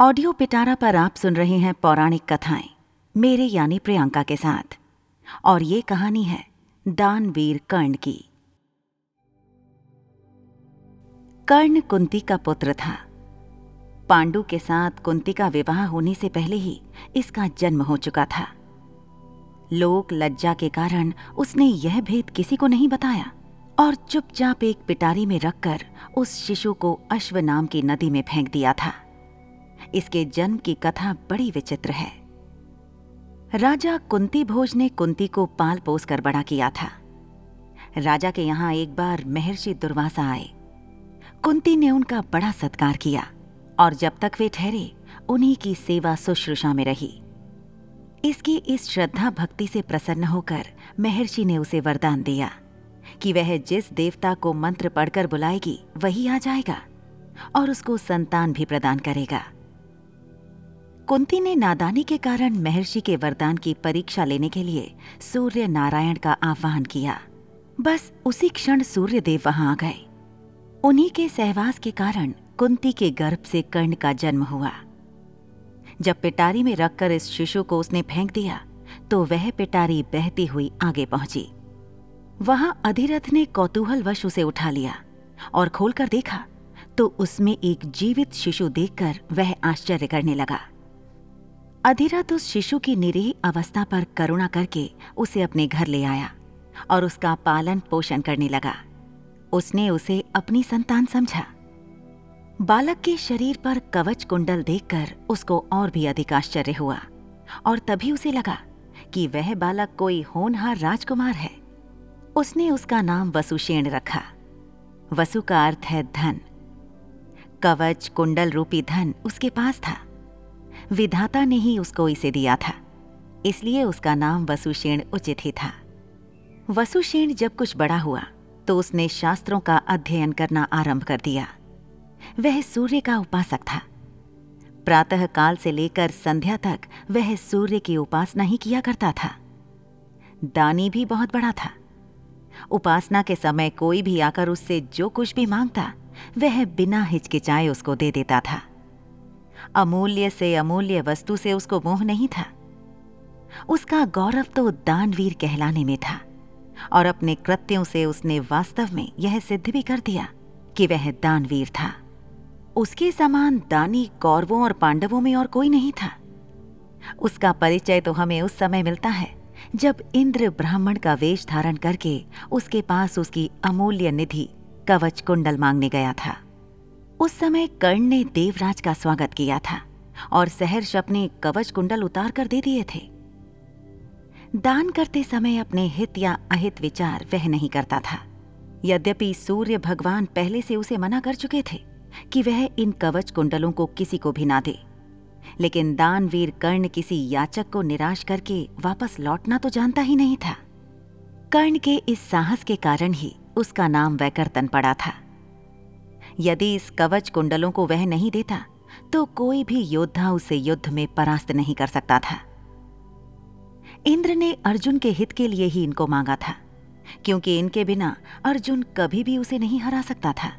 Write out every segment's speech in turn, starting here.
Audio पिटारा पर आप सुन रहे हैं पौराणिक कथाएँ, मेरे यानी प्रियंका के साथ। और ये कहानी है दानवीर कर्ण की। कर्ण कुंती का पुत्र था। पांडु के साथ कुंती का विवाह होने से पहले ही इसका जन्म हो चुका था। लोक लज्जा के कारण उसने यह भेद किसी को नहीं बताया और चुपचाप एक पिटारी में रखकर उस शिशु को अश्व नाम की नदी में फेंक दिया था। इसके जन्म की कथा बड़ी विचित्र है। राजा कुंती भोज ने कुंती को पाल पोस कर बड़ा किया था। राजा के यहाँ एक बार महर्षि दुर्वासा आए। कुंती ने उनका बड़ा सत्कार किया और जब तक वे ठहरे, उन्हीं की सेवा शुश्रूषा में रही। इसकी इस श्रद्धा भक्ति से प्रसन्न होकर महर्षि ने उसे वरदान दिया कि वह जिस देवता को मंत्र पढ़कर बुलाएगी, वही आ जाएगा और उसको संतान भी प्रदान करेगा। कुंती ने नादानी के कारण महर्षि के वरदान की परीक्षा लेने के लिए सूर्य नारायण का आह्वान किया। बस उसी क्षण सूर्य देव वहाँ आ गए। उन्हीं के सहवास के कारण कुंती के गर्भ से कर्ण का जन्म हुआ। जब पिटारी में रखकर इस शिशु को उसने फेंक दिया तो वह पिटारी बहती हुई आगे पहुँची। वहाँ अधिरथ ने कौतूहलवश उसे उठा लिया और खोलकर देखा तो उसमें एक जीवित शिशु देखकर वह आश्चर्य करने लगा। अधिरथ उस शिशु की निरीह अवस्था पर करुणा करके उसे अपने घर ले आया और उसका पालन पोषण करने लगा। उसने उसे अपनी संतान समझा। बालक के शरीर पर कवच कुंडल देखकर उसको और भी अधिक आश्चर्य हुआ और तभी उसे लगा कि वह बालक कोई होनहार राजकुमार है। उसने उसका नाम वसुषेण रखा। वसु का अर्थ है धन। कवच कुंडल रूपी धन उसके पास था। विधाता ने ही उसको इसे दिया था। इसलिए उसका नाम वसुषेण उचित ही था। वसुषेण जब कुछ बड़ा हुआ तो उसने शास्त्रों का अध्ययन करना आरंभ कर दिया। वह सूर्य का उपासक था। प्रातः काल से लेकर संध्या तक वह सूर्य की उपासना ही किया करता था। दानी भी बहुत बड़ा था। उपासना के समय कोई भी आकर उससे जो कुछ भी माँगता, वह बिना हिचकिचाए उसको दे देता था। अमूल्य से अमूल्य वस्तु से उसको मोह नहीं था। उसका गौरव तो दानवीर कहलाने में था, और अपने कृत्यों से उसने वास्तव में यह सिद्ध भी कर दिया कि वह दानवीर था। उसके समान दानी कौरवों और पांडवों में और कोई नहीं था। उसका परिचय तो हमें उस समय मिलता है, जब इंद्र ब्राह्मण का वेश धारण करके उसके पास उसकी अमूल्य निधि कवच कुंडल मांगने गया था। उस समय कर्ण ने देवराज का स्वागत किया था और सहर्ष अपने कवच कुंडल उतार कर दे दिए थे। दान करते समय अपने हित या अहित विचार वह नहीं करता था। यद्यपि सूर्य भगवान पहले से उसे मना कर चुके थे कि वह इन कवच कुंडलों को किसी को भी ना दे, लेकिन दानवीर कर्ण किसी याचक को निराश करके वापस लौटना तो जानता ही नहीं था। कर्ण के इस साहस के कारण ही उसका नाम वैकर्तन पड़ा था। यदि इस कवच कुंडलों को वह नहीं देता तो कोई भी योद्धा उसे युद्ध में परास्त नहीं कर सकता था। इंद्र ने अर्जुन के हित के लिए ही इनको मांगा था, क्योंकि इनके बिना अर्जुन कभी भी उसे नहीं हरा सकता था।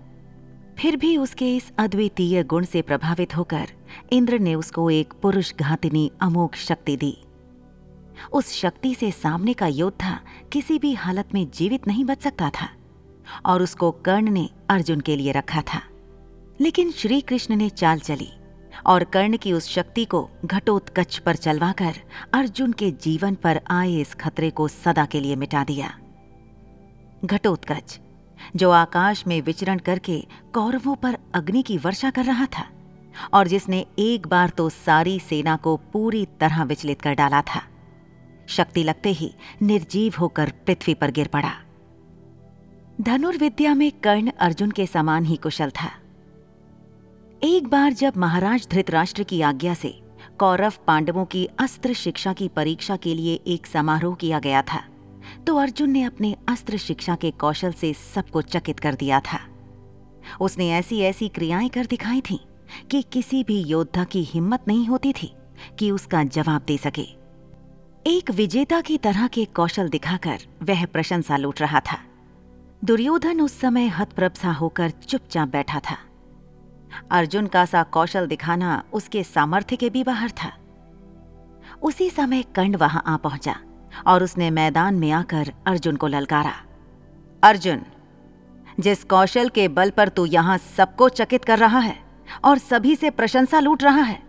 फिर भी उसके इस अद्वितीय गुण से प्रभावित होकर इंद्र ने उसको एक पुरुष घातिनी अमोघ शक्ति दी। उस शक्ति से सामने का योद्धा किसी भी हालत में जीवित नहीं बच सकता था। और उसको कर्ण ने अर्जुन के लिए रखा था। लेकिन श्री कृष्ण ने चाल चली और कर्ण की उस शक्ति को घटोत्कच पर चलवाकर अर्जुन के जीवन पर आए इस खतरे को सदा के लिए मिटा दिया। घटोत्कच, जो आकाश में विचरण करके कौरवों पर अग्नि की वर्षा कर रहा था और जिसने एक बार तो सारी सेना को पूरी तरह विचलित कर डाला था, शक्ति लगते ही निर्जीव होकर पृथ्वी पर गिर पड़ा। धनुर्विद्या में कर्ण अर्जुन के समान ही कुशल था। एक बार जब महाराज धृतराष्ट्र की आज्ञा से कौरव पांडवों की अस्त्र शिक्षा की परीक्षा के लिए एक समारोह किया गया था तो अर्जुन ने अपने अस्त्र शिक्षा के कौशल से सबको चकित कर दिया था। उसने ऐसी ऐसी क्रियाएँ कर दिखाई थीं कि किसी भी योद्धा की हिम्मत नहीं होती थी कि उसका जवाब दे सके। एक विजेता की तरह के कौशल दिखाकर वह प्रशंसा लूट रहा था। दुर्योधन उस समय हतप्रभसा होकर चुपचाप बैठा था। अर्जुन का सा कौशल दिखाना उसके सामर्थ्य के भी बाहर था। उसी समय कंड वहाँ आ पहुँचा और उसने मैदान में आकर अर्जुन को ललकारा। अर्जुन, जिस कौशल के बल पर तू यहाँ सबको चकित कर रहा है और सभी से प्रशंसा लूट रहा है,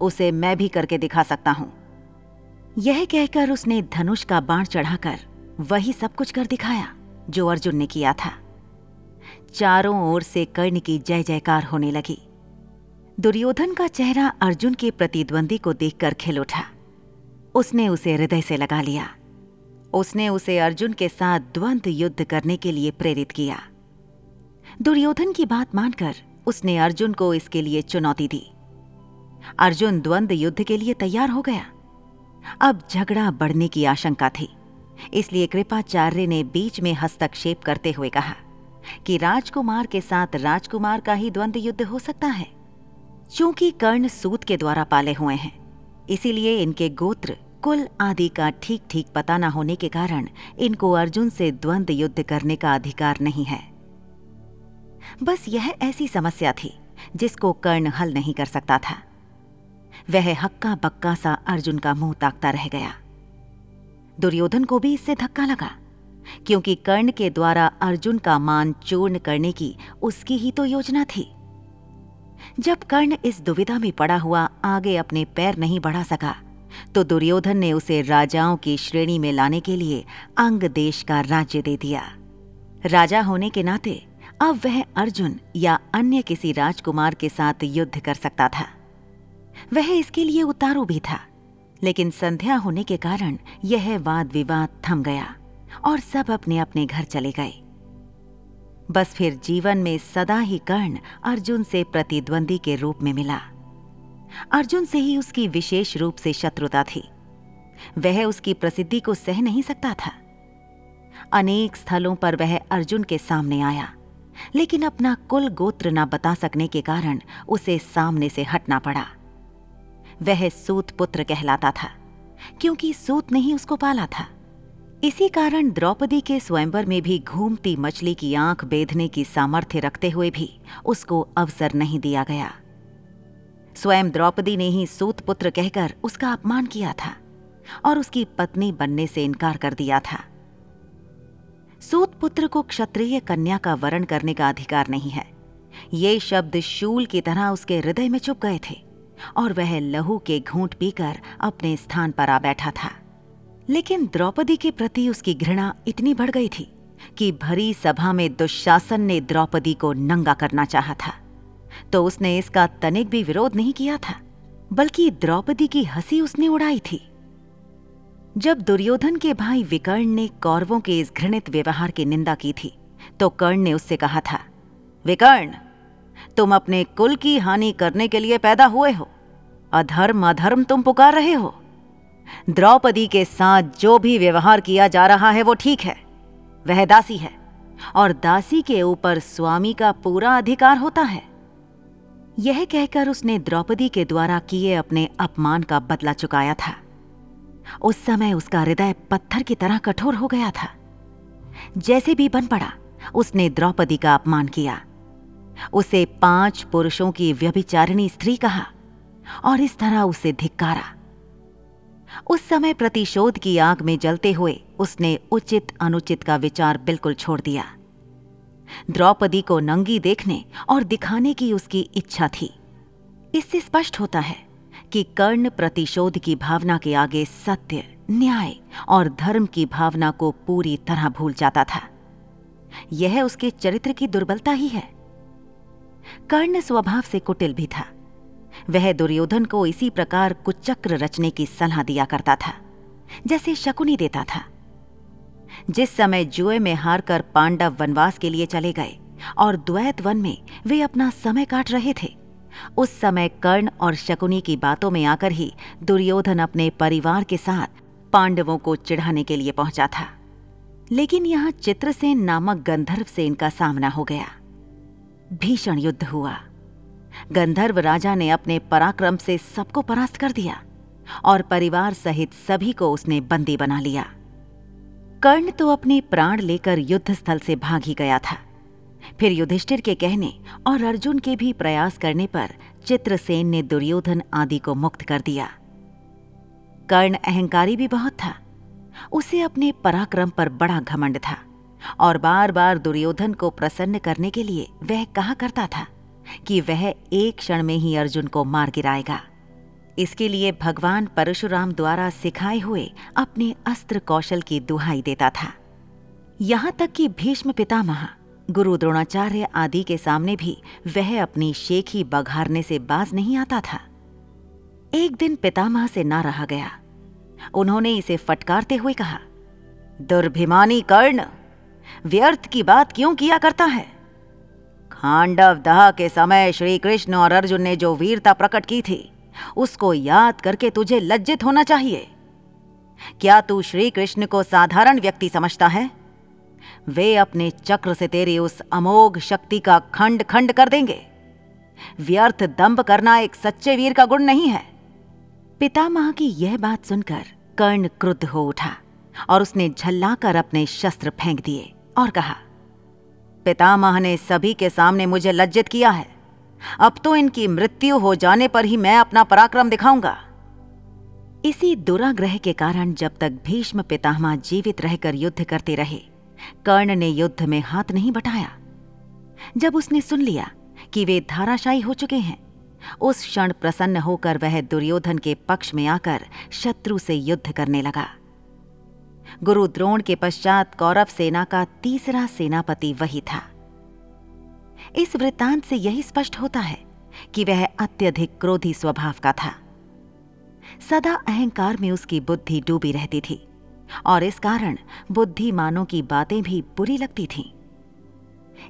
उसे मैं भी करके दिखा सकता हूँ। यह कहकर उसने धनुष का बाण चढ़ाकर वही सब कुछ कर दिखाया। जो अर्जुन ने किया था। चारों ओर से कर्ण की जय जयकार होने लगी। दुर्योधन का चेहरा अर्जुन के प्रतिद्वंदी को देखकर खिल उठा। उसने उसे हृदय से लगा लिया। उसने उसे अर्जुन के साथ द्वंद्व युद्ध करने के लिए प्रेरित किया। दुर्योधन की बात मानकर उसने अर्जुन को इसके लिए चुनौती दी। अर्जुन द्वंद्व युद्ध के लिए तैयार हो गया। अब झगड़ा बढ़ने की आशंका थी। इसलिए कृपाचार्य ने बीच में हस्तक्षेप करते हुए कहा कि राजकुमार के साथ राजकुमार का ही द्वंद्व युद्ध हो सकता है चूँकि कर्ण सूत के द्वारा पाले हुए हैं। इसीलिए इनके गोत्र, कुल आदि का ठीक ठीक पता न होने के कारण इनको अर्जुन से द्वंद्व युद्ध करने का अधिकार नहीं है। बस यह ऐसी समस्या थी, जिसको कर्ण हल नहीं कर सकता था। वह हक्का बक्का सा अर्जुन का मुँह ताकता रह गया। दुर्योधन को भी इससे धक्का लगा, क्योंकि कर्ण के द्वारा अर्जुन का मान चूर्ण करने की उसकी ही तो योजना थी। जब कर्ण इस दुविधा में पड़ा हुआ आगे अपने पैर नहीं बढ़ा सका तो दुर्योधन ने उसे राजाओं की श्रेणी में लाने के लिए अंग देश का राज्य दे दिया। राजा होने के नाते अब वह अर्जुन या अन्य किसी राजकुमार के साथ युद्ध कर सकता था। वह इसके लिए उतारू भी था। लेकिन संध्या होने के कारण यह वाद विवाद थम गया और सब अपने अपने घर चले गए। बस फिर जीवन में सदा ही कर्ण अर्जुन से प्रतिद्वंदी के रूप में मिला। अर्जुन से ही उसकी विशेष रूप से शत्रुता थी। वह उसकी प्रसिद्धि को सह नहीं सकता था। अनेक स्थलों पर वह अर्जुन के सामने आया, लेकिन अपना कुल गोत्र न बता सकने के कारण उसे सामने से हटना पड़ा। वह सूत पुत्र कहलाता था, क्योंकि सूत ने ही उसको पाला था। इसी कारण द्रौपदी के स्वयंवर में भी घूमती मछली की आँख बेधने की सामर्थ्य रखते हुए भी उसको अवसर नहीं दिया गया। स्वयं द्रौपदी ने ही सूत पुत्र कहकर उसका अपमान किया था और उसकी पत्नी बनने से इनकार कर दिया था। सूत पुत्र को क्षत्रिय कन्या का वरण करने का अधिकार नहीं है। ये शब्द शूल की तरह उसके हृदय में चुप गए थे। और वह लहू के घूंट पीकर अपने स्थान पर आ बैठा था। लेकिन द्रौपदी के प्रति उसकी घृणा इतनी बढ़ गई थी कि भरी सभा में दुशासन ने द्रौपदी को नंगा करना चाहा था। तो उसने इसका तनिक भी विरोध नहीं किया था, बल्कि द्रौपदी की हँसी उसने उड़ाई थी। जब दुर्योधन के भाई विकर्ण ने कौरवों के इस घृणित व्यवहार की निंदा की थी तो कर्ण ने उससे कहा था, विकर्ण तुम अपने कुल की हानि करने के लिए पैदा हुए हो। अधर्म अधर्म तुम पुकार रहे हो। द्रौपदी के साथ जो भी व्यवहार किया जा रहा है वो ठीक है, वह दासी है, और दासी के ऊपर स्वामी का पूरा अधिकार होता है। यह कहकर उसने द्रौपदी के द्वारा किए अपने अपमान का बदला चुकाया था। उस समय उसका हृदय पत्थर की तरह कठोर हो गया था। जैसे भी बन पड़ा, उसने द्रौपदी का अपमान किया। उसे पाँच पुरुषों की व्यभिचारिणी स्त्री कहा और इस तरह उसे धिक्कारा। उस समय प्रतिशोध की आग में जलते हुए उसने उचित अनुचित का विचार बिल्कुल छोड़ दिया। द्रौपदी को नंगी देखने और दिखाने की उसकी इच्छा थी। इससे स्पष्ट होता है कि कर्ण प्रतिशोध की भावना के आगे सत्य, न्याय और धर्म की भावना को पूरी तरह भूल जाता था। यह उसके चरित्र की दुर्बलता ही है। कर्ण स्वभाव से कुटिल भी था। वह दुर्योधन को इसी प्रकार कुचक्र रचने की सलाह दिया करता था, जैसे शकुनी देता था। जिस समय जुए में हारकर पांडव वनवास के लिए चले गए और द्वैत वन में वे अपना समय काट रहे थे, उस समय कर्ण और शकुनी की बातों में आकर ही दुर्योधन अपने परिवार के साथ पांडवों को चिढ़ाने के लिए पहुँचा था। लेकिन यहाँ चित्रसेन नामक गंधर्व से इनका सामना हो गया। भीषण युद्ध हुआ। गंधर्व राजा ने अपने पराक्रम से सबको परास्त कर दिया और परिवार सहित सभी को उसने बंदी बना लिया। कर्ण तो अपने प्राण लेकर युद्ध स्थल से भाग ही गया था। फिर युधिष्ठिर के कहने और अर्जुन के भी प्रयास करने पर चित्रसेन ने दुर्योधन आदि को मुक्त कर दिया। कर्ण अहंकारी भी बहुत था। उसे अपने पराक्रम पर बड़ा घमंड था। और बार बार दुर्योधन को प्रसन्न करने के लिए वह कहा करता था कि वह एक क्षण में ही अर्जुन को मार गिराएगा। इसके लिए भगवान परशुराम द्वारा सिखाए हुए अपने अस्त्र कौशल की दुहाई देता था। यहाँ तक कि भीष्म पितामह, गुरु द्रोणाचार्य आदि के सामने भी वह अपनी शेखी बघारने से बाज नहीं आता था। एक दिन पितामह से ना रहा गया। उन्होंने इसे फटकारते हुए कहा, दुर्भिमानी कर्ण व्यर्थ की बात क्यों किया करता है? खांडव दह के समय श्री कृष्ण और अर्जुन ने जो वीरता प्रकट की थी, उसको याद करके तुझे लज्जित होना चाहिए। क्या तू श्री कृष्ण को साधारण व्यक्ति समझता है? वे अपने चक्र से तेरी उस अमोघ शक्ति का खंड खंड कर देंगे। व्यर्थ दंभ करना एक सच्चे वीर का गुण नहीं है। पितामह की यह बात सुनकर कर्ण क्रुद्ध हो उठा और उसने झल्लाकर अपने शस्त्र फेंक दिए। और कहा, पितामह ने सभी के सामने मुझे लज्जित किया है। अब तो इनकी मृत्यु हो जाने पर ही मैं अपना पराक्रम दिखाऊँगा। इसी दुराग्रह के कारण जब तक भीष्म पितामह जीवित रहकर युद्ध करते रहे, कर्ण ने युद्ध में हाथ नहीं बटाया। जब उसने सुन लिया कि वे धाराशायी हो चुके हैं, उस क्षण प्रसन्न होकर वह दुर्योधन के पक्ष में आकर शत्रु से युद्ध करने लगा। गुरु द्रोण के पश्चात कौरव सेना का तीसरा सेनापति वही था। इस वृत्तांत से यही स्पष्ट होता है कि वह अत्यधिक क्रोधी स्वभाव का था। सदा अहंकार में उसकी बुद्धि डूबी रहती थी और इस कारण बुद्धिमानों की बातें भी बुरी लगती थीं।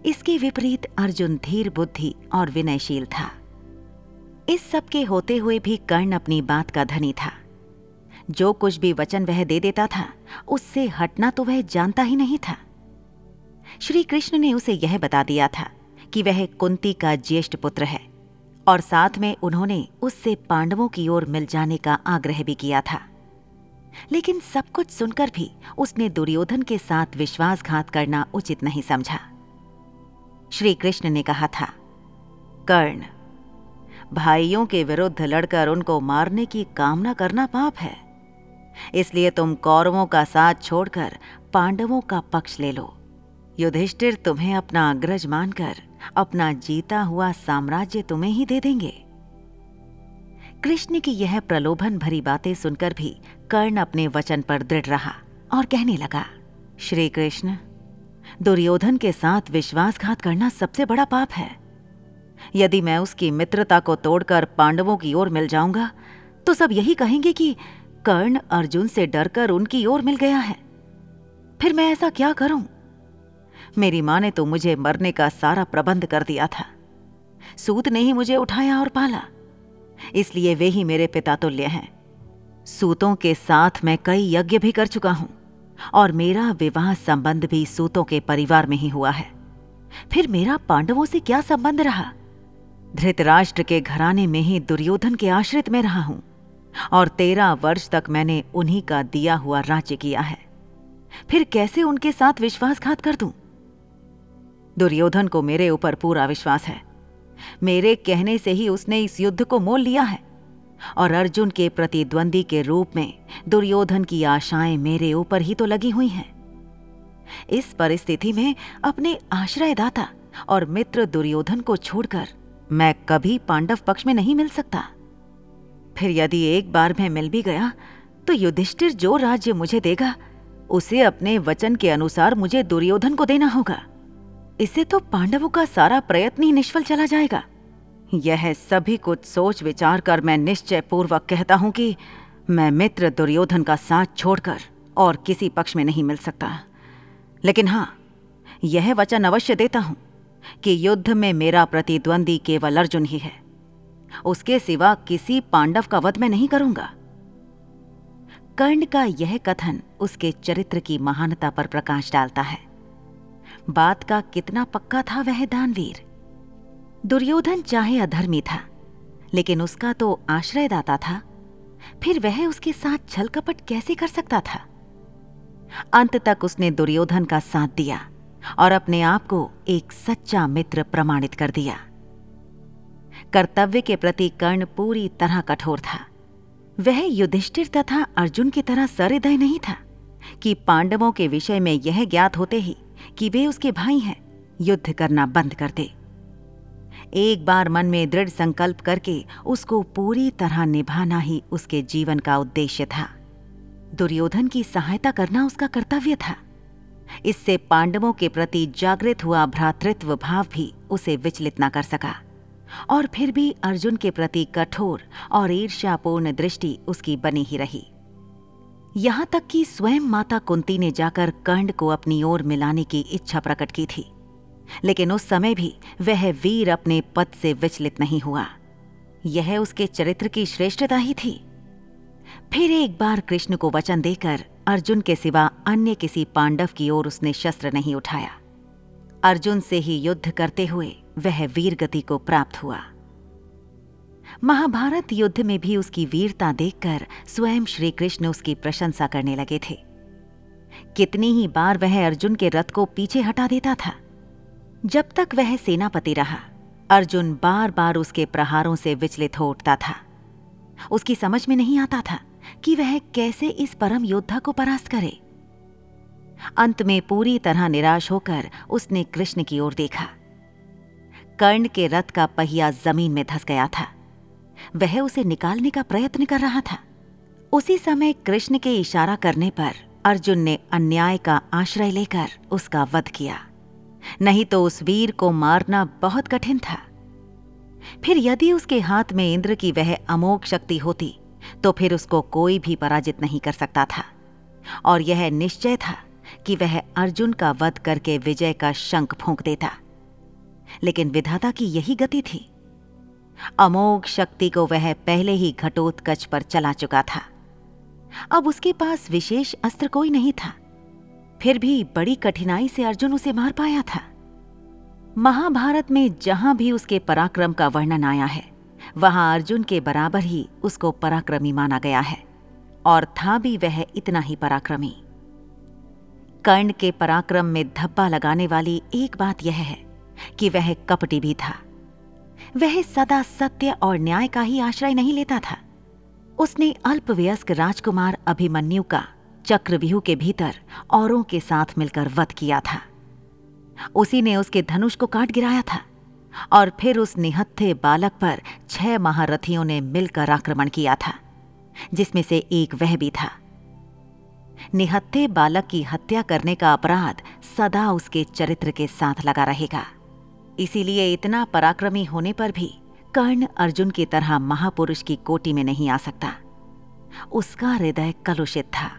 इसके विपरीत अर्जुन धीर बुद्धि और विनयशील था। इस सब के होते हुए भी कर्ण अपनी बात का धनी था। जो कुछ भी वचन वह दे देता था, उससे हटना तो वह जानता ही नहीं था। श्री कृष्ण ने उसे यह बता दिया था कि वह कुंती का ज्येष्ठ पुत्र है, और साथ में उन्होंने उससे पांडवों की ओर मिल जाने का आग्रह भी किया था। लेकिन सब कुछ सुनकर भी उसने दुर्योधन के साथ विश्वासघात करना उचित नहीं समझा। श्री कृष्ण ने कहा था, कर्ण, भाइयों के विरुद्ध लड़कर उनको मारने की कामना करना पाप है। इसलिए तुम कौरवों का साथ छोड़कर पांडवों का पक्ष ले लो। युधिष्ठिर तुम्हें अपना अग्रज मानकर अपना जीता हुआ साम्राज्य तुम्हें ही दे देंगे। कृष्ण की यह प्रलोभन भरी बातें सुनकर भी कर्ण अपने वचन पर दृढ़ रहा और कहने लगा श्री कृष्ण दुर्योधन के साथ विश्वासघात करना सबसे बड़ा पाप है। यदि मैं उसकी मित्रता को तोड़कर पांडवों की ओर मिल जाऊँगा तो सब यही कहेंगे कि कर्ण अर्जुन से डरकर उनकी ओर मिल गया है। फिर मैं ऐसा क्या करूँ? मेरी माँ ने तो मुझे मरने का सारा प्रबंध कर दिया था। सूत ने ही मुझे उठाया और पाला। इसलिए वे ही मेरे पिता तुल्य हैं। सूतों के साथ मैं कई यज्ञ भी कर चुका हूँ और मेरा विवाह संबंध भी सूतों के परिवार में ही हुआ है। फिर मेरा पांडवों से क्या संबंध रहा? धृतराष्ट्र के घराने में ही दुर्योधन के आश्रित में रहा हूँ। और तेरह वर्ष तक मैंने उन्हीं का दिया हुआ राज्य किया है। फिर कैसे उनके साथ विश्वासघात कर दूँ? दुर्योधन को मेरे ऊपर पूरा विश्वास है। मेरे कहने से ही उसने इस युद्ध को मोल लिया है। और अर्जुन के प्रतिद्वंदी के रूप में दुर्योधन की आशाएँ मेरे ऊपर ही तो लगी हुई हैं। इस परिस्थिति में अपने आश्रयदाता और मित्र दुर्योधन को छोड़कर मैं कभी पांडव पक्ष में नहीं मिल सकता। फिर यदि एक बार मैं मिल भी गया तो युधिष्ठिर जो राज्य मुझे देगा, उसे अपने वचन के अनुसार मुझे दुर्योधन को देना होगा। इससे तो पांडवों का सारा प्रयत्न ही निष्फल चला जाएगा। यह सभी कुछ सोच विचार कर मैं निश्चय पूर्वक कहता हूँ कि मैं मित्र दुर्योधन का साथ छोड़कर और किसी पक्ष में नहीं मिल सकता। लेकिन हाँ, यह वचन अवश्य देता हूँ कि युद्ध में मेरा प्रतिद्वंदी केवल अर्जुन ही है। उसके सिवा किसी पांडव का वध मैं नहीं करूँगा। कर्ण का यह कथन उसके चरित्र की महानता पर प्रकाश डालता है। बात का कितना पक्का था वह दानवीर। दुर्योधन चाहे अधर्मी था, लेकिन उसका तो आश्रयदाता था। फिर वह उसके साथ छल कपट कैसे कर सकता था? अंत तक उसने दुर्योधन का साथ दिया और अपने आप को एक सच्चा मित्र प्रमाणित कर दिया। कर्तव्य के प्रति कर्ण पूरी तरह कठोर था। वह युधिष्ठिर तथा अर्जुन की तरह सरहृदय नहीं था कि पांडवों के विषय में यह ज्ञात होते ही कि वे उसके भाई हैं, युद्ध करना बंद कर दे। एक बार मन में दृढ़ संकल्प करके उसको पूरी तरह निभाना ही उसके जीवन का उद्देश्य था। दुर्योधन की सहायता करना उसका कर्तव्य था। इससे पांडवों के प्रति जागृत हुआ भ्रातृत्व भाव भी उसे विचलित न कर सका। और फिर भी अर्जुन के प्रति कठोर और ईर्ष्यापूर्ण दृष्टि उसकी बनी ही रही। यहाँ तक कि स्वयं माता कुंती ने जाकर कर्ण को अपनी ओर मिलाने की इच्छा प्रकट की थी, लेकिन उस समय भी वह वीर अपने पद से विचलित नहीं हुआ। यह उसके चरित्र की श्रेष्ठता ही थी। फिर एक बार कृष्ण को वचन देकर अर्जुन के सिवा अन्य किसी पांडव की ओर उसने शस्त्र नहीं उठाया। अर्जुन से ही युद्ध करते हुए वह वीर गति को प्राप्त हुआ। महाभारत युद्ध में भी उसकी वीरता देखकर स्वयं श्री कृष्ण उसकी प्रशंसा करने लगे थे। कितनी ही बार वह अर्जुन के रथ को पीछे हटा देता था। जब तक वह सेनापति रहा, अर्जुन बार बार उसके प्रहारों से विचलित हो उठता था। उसकी समझ में नहीं आता था कि वह कैसे इस परम योद्धा को परास्त करे। अंत में पूरी तरह निराश होकर उसने कृष्ण की ओर देखा। कर्ण के रथ का पहिया ज़मीन में धस गया था। वह उसे निकालने का प्रयत्न कर रहा था। उसी समय कृष्ण के इशारा करने पर अर्जुन ने अन्याय का आश्रय लेकर उसका वध किया। नहीं तो उस वीर को मारना बहुत कठिन था। फिर यदि उसके हाथ में इंद्र की वह अमोघ शक्ति होती तो फिर उसको कोई भी पराजित नहीं कर सकता था। और यह निश्चय था कि वह अर्जुन का वध करके विजय का शंख फूंक देता। लेकिन विधाता की यही गति थी। अमोघ शक्ति को वह पहले ही घटोत्कच पर चला चुका था। अब उसके पास विशेष अस्त्र कोई नहीं था। फिर भी बड़ी कठिनाई से अर्जुन उसे मार पाया था। महाभारत में जहाँ भी उसके पराक्रम का वर्णन आया है, वहाँ अर्जुन के बराबर ही उसको पराक्रमी माना गया है, और था भी वह इतना ही पराक्रमी। कर्ण के पराक्रम में धब्बा लगाने वाली एक बात यह है कि वह कपटी भी था। वह सदा सत्य और न्याय का ही आश्रय नहीं लेता था। उसने अल्पवयस्क राजकुमार अभिमन्यु का चक्रव्यूह के भीतर औरों के साथ मिलकर वध किया था। उसी ने उसके धनुष को काट गिराया था और फिर उस निहत्थे बालक पर छह महारथियों ने मिलकर आक्रमण किया था, जिसमें से एक वह भी था। निहत्थे बालक की हत्या करने का अपराध सदा उसके चरित्र के साथ लगा रहेगा। इसीलिए इतना पराक्रमी होने पर भी कर्ण अर्जुन की तरह महापुरुष की कोटि में नहीं आ सकता। उसका हृदय कलुषित था।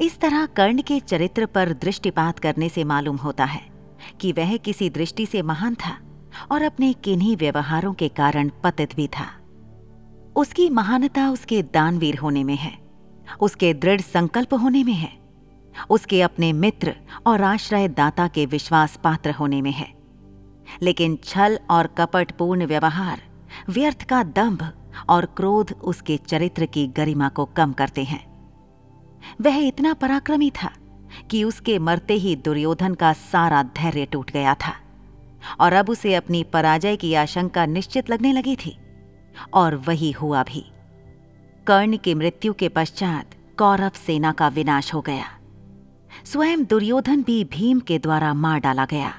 इस तरह कर्ण के चरित्र पर दृष्टिपात करने से मालूम होता है कि वह किसी दृष्टि से महान था और अपने किन्हीं व्यवहारों के कारण पतित भी था। उसकी महानता उसके दानवीर होने में है, उसके दृढ़ संकल्प होने में है, उसके अपने मित्र और आश्रय दाता के विश्वास पात्र होने में है। लेकिन छल और कपटपूर्ण व्यवहार, व्यर्थ का दंभ और क्रोध उसके चरित्र की गरिमा को कम करते हैं। वह इतना पराक्रमी था कि उसके मरते ही दुर्योधन का सारा धैर्य टूट गया था और अब उसे अपनी पराजय की आशंका निश्चित लगने लगी थी और वही हुआ भी। कर्ण की मृत्यु के पश्चात कौरव सेना का विनाश हो गया। स्वयं दुर्योधन भी भीम के द्वारा मार डाला गया।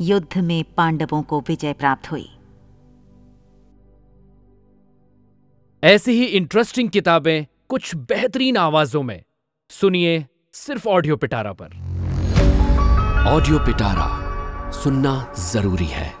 युद्ध में पांडवों को विजय प्राप्त हुई। ऐसी ही इंटरेस्टिंग किताबें कुछ बेहतरीन आवाजों में। सुनिए सिर्फ़ ऑडियो पिटारा पर। ऑडियो पिटारा सुनना ज़रूरी है।